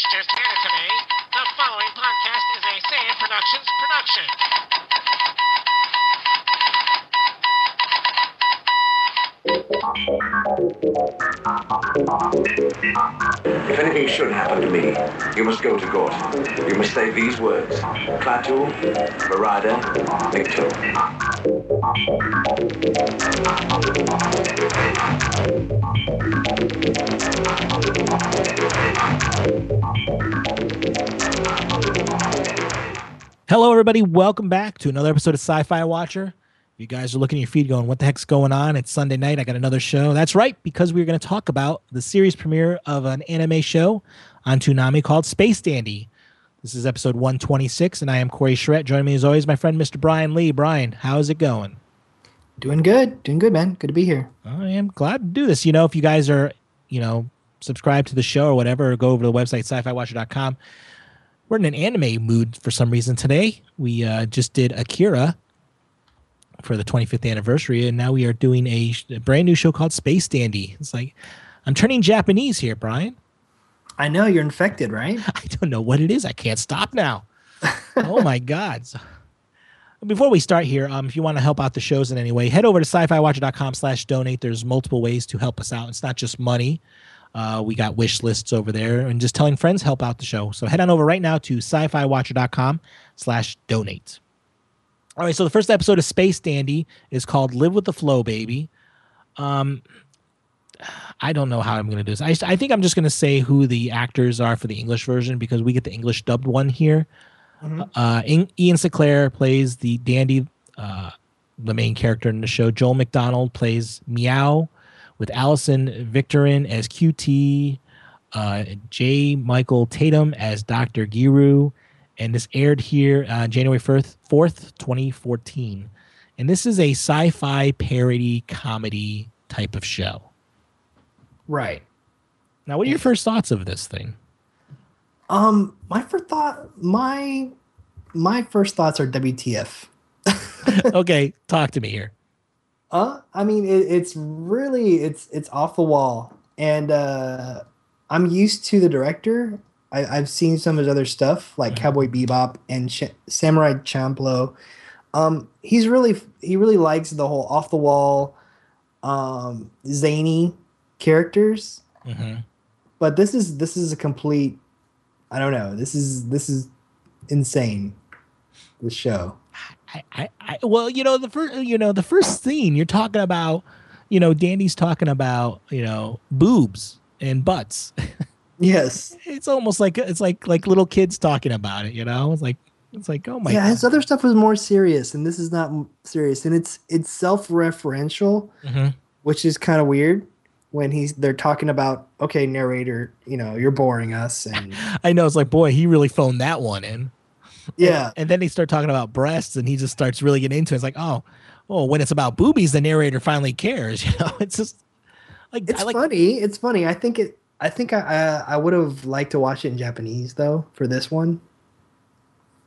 Just handed. The following podcast is a Say It Productions production. If anything should happen to me, you must go to court. You must say these words. Klaatu, Barada, Nikto. Hello, everybody. Welcome back to another episode of Sci Fi Watcher. If you guys are looking at your feed going, what the heck's going on? It's Sunday night. I got another show. That's right, because we're going to talk about the series premiere of an anime show on Toonami called Space Dandy. This is episode 126, and I am Corey Charette. Joining me as always, my friend Mr. Bryan Lee. Bryan, how's it going? Doing good. Doing good, man. Good to be here. I am glad to do this. You know, if you guys are, you know, subscribe to the show or whatever, or go over to the website sci-fi-watcher.com. We're in an anime mood for some reason today. We uh, just did Akira for the 25th anniversary, and now we are doing a, a brand new show called Space Dandy. It's like I'm turning Japanese here, Bryan. I know you're infected, right? I don't know what it is. I can't stop now. oh my god. So- before we start here, um, if you want to help out the shows in any way, head over to sci-fi-watcher.com slash donate. There's multiple ways to help us out. It's not just money. Uh, we got wish lists over there and just telling friends help out the show. So head on over right now to sci-fi-watcher.com slash donate. All right, so the first episode of Space Dandy is called Live with the Flow, Baby. Um, I don't know how I'm going to do this. I, I think I'm just going to say who the actors are for the English version because we get the English dubbed one here. Uh, In- Ian Sinclair plays the dandy, uh, the main character in the show. Joel McDonald plays Meow, with Alison Viktorin as QT, uh, J. Michael Tatum as Dr. Giru, and this aired here uh, January 4th, 4th, 2014. And this is a sci fi parody comedy type of show. Right. Now, what are your first thoughts of this thing? Um, my first thought, my my first thoughts are WTF. okay, talk to me here. Uh, I mean, it, it's really it's it's off the wall, and uh, I'm used to the director. I, I've seen some of his other stuff like Cowboy Bebop and Sh- Samurai Champloo. Um, he's really he really likes the whole off the wall, um, zany characters. hmm but this is this is a complete i don't know this is this is insane this show I, I, I, well, you know, the first, you know, the first scene you're talking about, you know, Dandy's talking about, you know, boobs and butts. yes it's almost like it's like like little kids talking about it, you know. It's like it's like oh my yeah god. his other stuff was more serious and this is not serious and it's it's self-referential Mhm. which is kind of weird when he's they're talking about okay narrator you know you're boring us and I know it's like boy, he really phoned that one in. Yeah And then they start talking about breasts, and he just starts really getting into it. It's like oh, oh, when it's about boobies, the narrator finally cares. You know, it's just like it's like funny it's funny i think it i think i i, I would have liked to watch it in japanese though for this one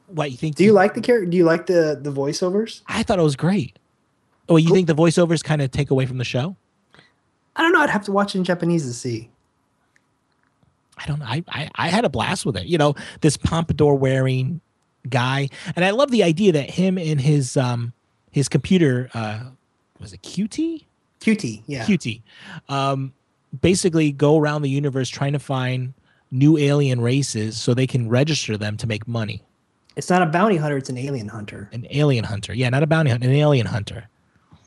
what you think. do you like the character do you like the the voiceovers I thought it was great. Oh, you Cool. think the voiceovers kind of take away from the show? I don't know. I'd have to watch it in Japanese to see. I don't know. I, I I had a blast with it. You know, this pompadour wearing guy, and I love the idea that him and his um his computer uh was it QT QT, yeah. QT um basically go around the universe trying to find new alien races so they can register them to make money. It's not a bounty hunter; it's an alien hunter. An alien hunter, yeah, not a bounty hunter, an alien hunter.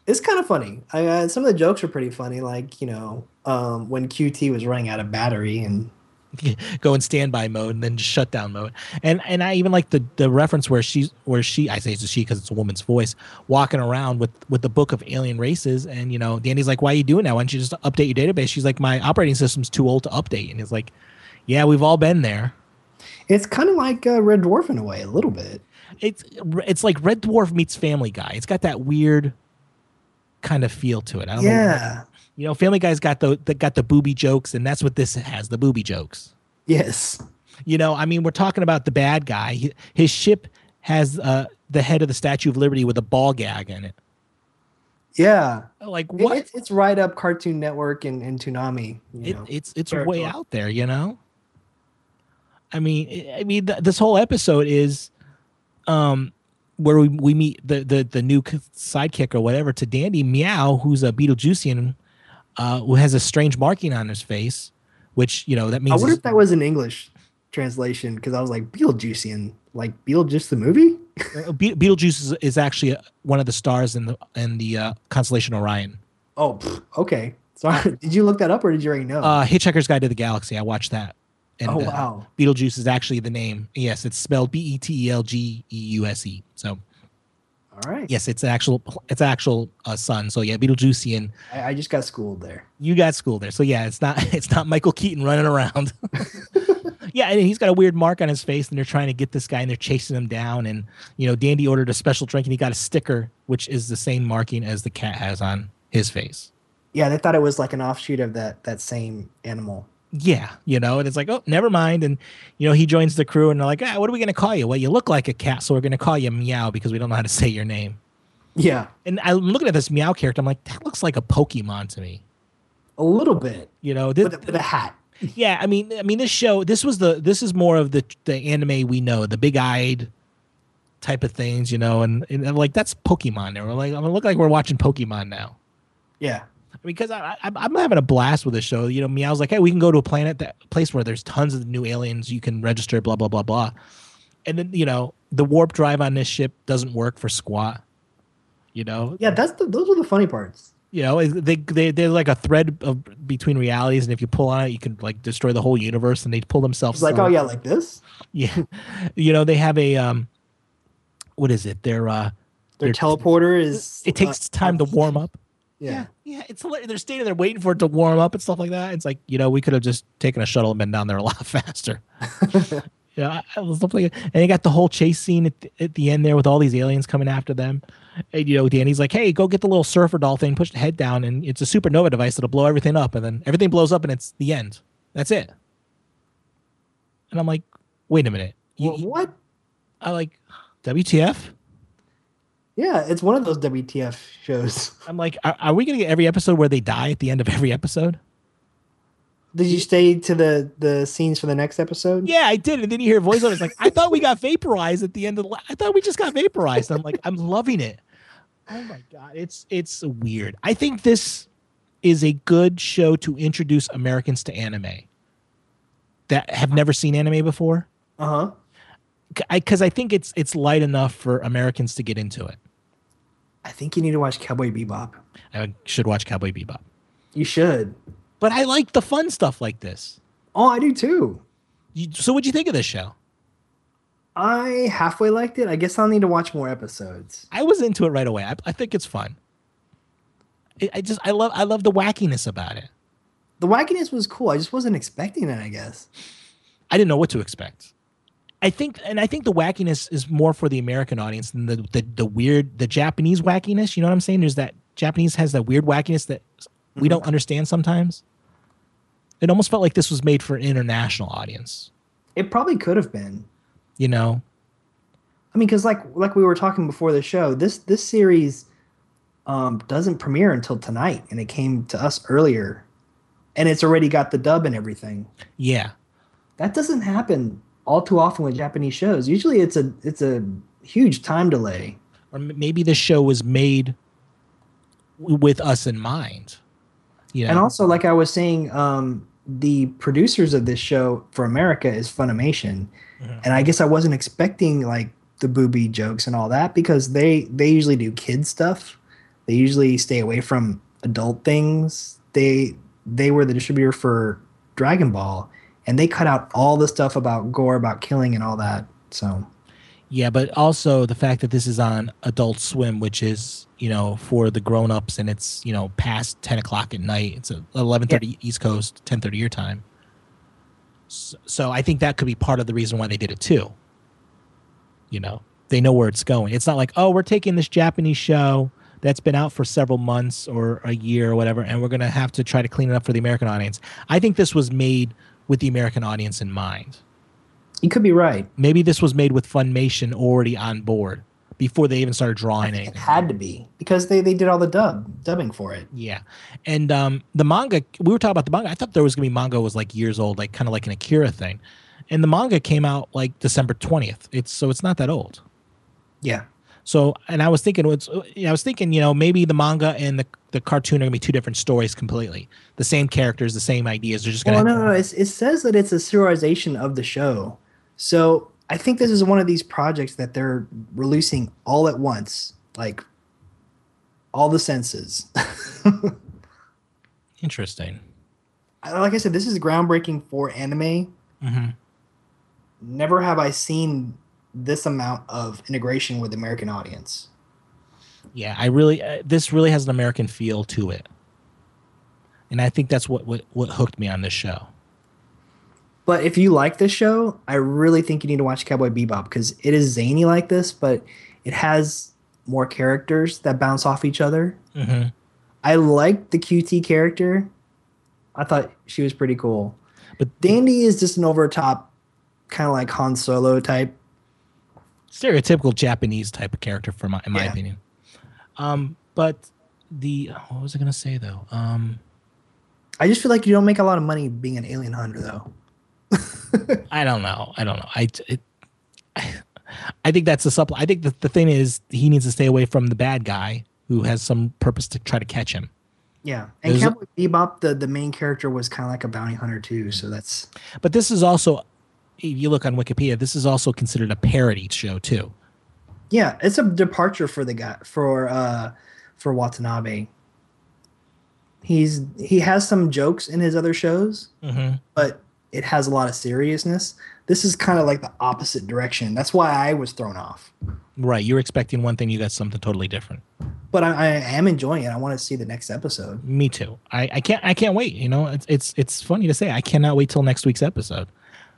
It's kind of funny. I, uh, some of the jokes are pretty funny, like you know um, when QT was running out of battery, and go in standby mode and then just shutdown mode. And and I even like the the reference where she's where she I say it's a she because it's a woman's voice walking around with with the book of alien races. And you know, Dandy's like, "Why are you doing that? Why don't you just update your database?" She's like, "My operating system's too old to update." And he's like, "Yeah, we've all been there." it's kind of like uh, Red Dwarf in a way, a little bit. It's it's like Red Dwarf meets Family Guy. It's got that weird kind of feel to it. I don't know. You know, Family Guy's got the, the got the booby jokes, and that's what this has the booby jokes. Yes. You know, I mean, we're talking about the bad guy. He, his ship has uh, the head of the Statue of Liberty with a ball gag in it. Yeah. Like what? It's, it's right up Cartoon Network and, and Toonami. You It, it's it's way out there, you know. I mean, I- I mean, th- this whole episode is, um, where we, we meet the, the the new sidekick or whatever to Dandy Meow, who's a Betelgeusian, uh, who has a strange marking on his face, which you know that means. I wonder if that was an English translation because I was like Beetlejuicean, like Beetlejuice the movie. uh, Be- Betelgeuse is, is actually uh one of the stars in the in the uh, constellation Orion. Oh, okay. Sorry, did you look that up or did you already know? Uh, Hitchhiker's Guide to the Galaxy. I watched that. And, oh uh, wow. Betelgeuse is actually the name. Yes, it's spelled B E T E L G E U S E. So All right. yes, it's actual. It's actual uh, sun. So yeah, Betelgeusian. I, I just got schooled there. You got schooled there. So yeah, it's not. It's not Michael Keaton running around. yeah, and he's got a weird mark on his face, and they're trying to get this guy, and they're chasing him down. And you know, Dandy ordered a special drink, and he got a sticker, which is the same marking as the cat has on his face. Yeah, they thought it was like an offshoot of that that same animal. Yeah, you know, and it's like, oh, never mind. And you know, he joins the crew, and they're like, ah, what are we gonna call you? Well, you look like a cat, so we're gonna call you Meow because we don't know how to say your name. Yeah, And I'm looking at this Meow character, I'm like, that looks like a Pokemon to me. a little bit You know, this, with, a- with a hat. yeah. I mean, I mean, this show, this was the, this is more of the the anime we know, the big-eyed type of things, you know, and, and I'm like that's Pokemon. Now we're like, I'm look like we're watching Pokemon now. Yeah, because I, I, I'm having a blast with this show. You know, Meow's like, hey, we can go to a planet that place where there's tons of new aliens. You can register, blah blah blah blah. And then you know, the warp drive on this ship doesn't work for squat. You know, yeah. That's the those are the funny parts. you know, they they they're like a thread of between realities, and if you pull on it, you can like destroy the whole universe. And they pull themselves. It's like, oh yeah, like this. yeah. You know, they have a um, what is it? They're uh, Their They're- teleporter is. it takes uh, time to warm up. Yeah. yeah, it's hilarious. They're standing there waiting for it to warm up and stuff like that. It's like you know we could have just taken a shuttle and been down there a lot faster. yeah, I, was looking, and they got the whole chase scene at the, at the end there with all these aliens coming after them. And you know, Dandy's like, "Hey, go get the little surfer doll thing, push the head down, and it's a supernova device that'll blow everything up." And then everything blows up, and it's the end. That's it. And I'm like, "Wait a minute, you, Wha- what? I like WTF?" Yeah, it's one of those WTF shows. I'm like, are, are we gonna get every episode where they die at the end of every episode? Did you stay to the the scenes for the next episode? Yeah, I did. And then you hear voiceover. It's like, I thought we got vaporized at the end of the. la- I thought we just got vaporized. I'm like, I'm loving it. Oh my god, it's it's weird. I think this is a good show to introduce Americans to anime that have never seen anime before. Uh huh. Because I, think it's it's light enough for Americans to get into it. I think you need to watch Cowboy Bebop. I should watch Cowboy Bebop, You should. but I like the fun stuff like this. Oh, I do too. You, so, what'd you think of this show? I halfway liked it. I guess I'll need to watch more episodes. I was into it right away. I, I think it's fun. I, I just I love I love the wackiness about it. The wackiness was cool. I just wasn't expecting it. I guess. I didn't know what to expect. I think, and I think the wackiness is more for the American audience than the the, the weird, the Japanese wackiness. You know what I'm saying? There's that Japanese has that weird wackiness that we don't understand sometimes. It almost felt like this was made for an international audience. It probably could have been. You know? I mean, because like like we were talking before the show, this this series um, doesn't premiere until tonight, and it came to us earlier, and it's already got the dub and everything. Yeah, That doesn't happen all too often with Japanese shows. Usually, it's a it's a huge time delay. or maybe this show was made w- with us in mind. You know? And also, like I was saying, um, the producers of this show for America is Funimation, Mhm. and I guess I wasn't expecting like the booby jokes and all that because they they usually do kid stuff. They usually stay away from adult things. They they were the distributor for Dragon Ball, and they cut out all the stuff about gore, about killing, and all that. So Yeah, but also the fact that this is on Adult Swim, which is you know for the grown ups, and it's you know past ten o'clock at night. It's eleven thirty East Coast, ten thirty your time. So, so I think that could be part of the reason why they did it too. You know, they know where it's going. It's not like oh, we're taking this Japanese show that's been out for several months or a year or whatever, and we're gonna have to try to clean it up for the American audience. I think this was made with the American audience in mind you could be right. maybe this was made with Funimation already on board before they even started drawing It anything. had to be because they they did all the dub dubbing for it. Yeah, and um, the manga we were talking about the manga. I thought there was gonna be manga was like years old, like kind of like an Akira thing, and the manga came out like December twentieth. It's so it's not that old. Yeah. So, and I was thinking, it's, I was thinking, you know, maybe the manga and the, the cartoon are gonna be two different stories completely. The same characters, the same ideas. They're just gonna. Well, no, no, it's, it says that it's a serialization of the show. So I think this is one of these projects that they're releasing all at once, like all the senses. Interesting. like I said, this is groundbreaking for anime. hmm Never have I seen this amount of integration with the American audience. Yeah, I really, uh, this really has an American feel to it, and I think that's what what what hooked me on this show. But if you like this show, I really think you need to watch Cowboy Bebop because it is zany like this, but it has more characters that bounce off each other. hmm I liked the QT character. I thought she was pretty cool. But Dandy is just an over top, kind of like Han Solo type. Stereotypical Japanese type of character, for my in my Yeah. opinion. Um, but the what was I gonna say though? Um, I just feel like you don't make a lot of money being an alien hunter, though. I don't know. I don't know. I it, I think that's a supplement. I think that the thing is he needs to stay away from the bad guy who has some purpose to try to catch him. Yeah, and There's Cowboy Bebop, the the main character was kind of like a bounty hunter too. So that's But this is also, if you look on Wikipedia, this is also considered a parody show too. yeah, it's a departure for the guy for uh for Watanabe. He's he has some jokes in his other shows, Mm-hmm. but it has a lot of seriousness. This is kind of like the opposite direction. That's why I was thrown off. Right. You're expecting one thing, you got something totally different. But I, I am enjoying it. I want to see the next episode. Me too. I, I can't I can't wait. You know, it's it's it's funny to say. I cannot wait till next week's episode.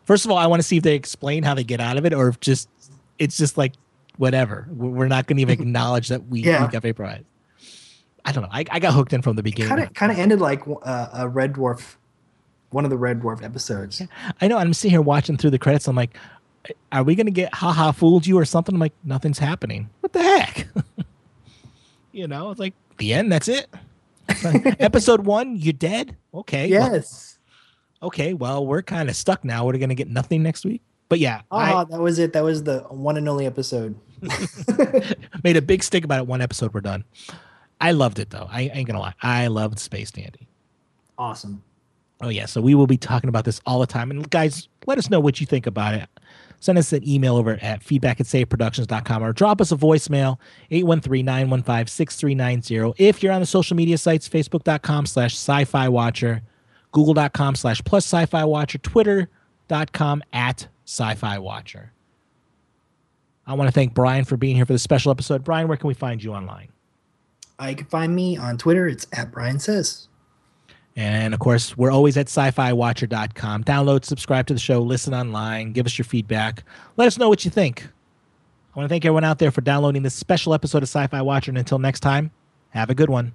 First of all, I want to see if they explain how they get out of it, or if just it's just like whatever. We're not going to even acknowledge that we, Yeah. we got vaporized. I don't know. I, I got hooked in from the beginning. Kind of kind of ended like uh, a Red Dwarf, one of the Red Dwarf episodes. I know. I'm sitting here watching through the credits. I'm like, are we going to get haha fooled you or something? I'm like, nothing's happening. What the heck? you know, it's like the end. That's it. Episode one, you're dead. Okay. Yes. Okay. Well, we're kind of stuck now. We're going to get nothing next week. But yeah, Ah, that was it. That was the one and only episode. Made a big stick about it. One episode, we're done. I loved it though. I ain't gonna lie. I loved Space Dandy. Awesome. Oh yeah, so we will be talking about this all the time. And guys, let us know what you think about it. Send us an email over at feedback at sayitproductions.com or drop us a voicemail 813-915-6390. If you're on the social media sites, facebook.com slash sci-fi watcher, google.com slash plus sci-fi watcher, twitter.com at sci-fi watcher. I want to thank Bryan for being here for this special episode. Bryan, where can we find you online? Uh, you can find me on Twitter. It's at Brian Says. And of course, we're always at sci fi watcher.com. Download, subscribe to the show, listen online, give us your feedback. Let us know what you think. I want to thank everyone out there for downloading this special episode of Sci Fi Watcher. And until next time, have a good one.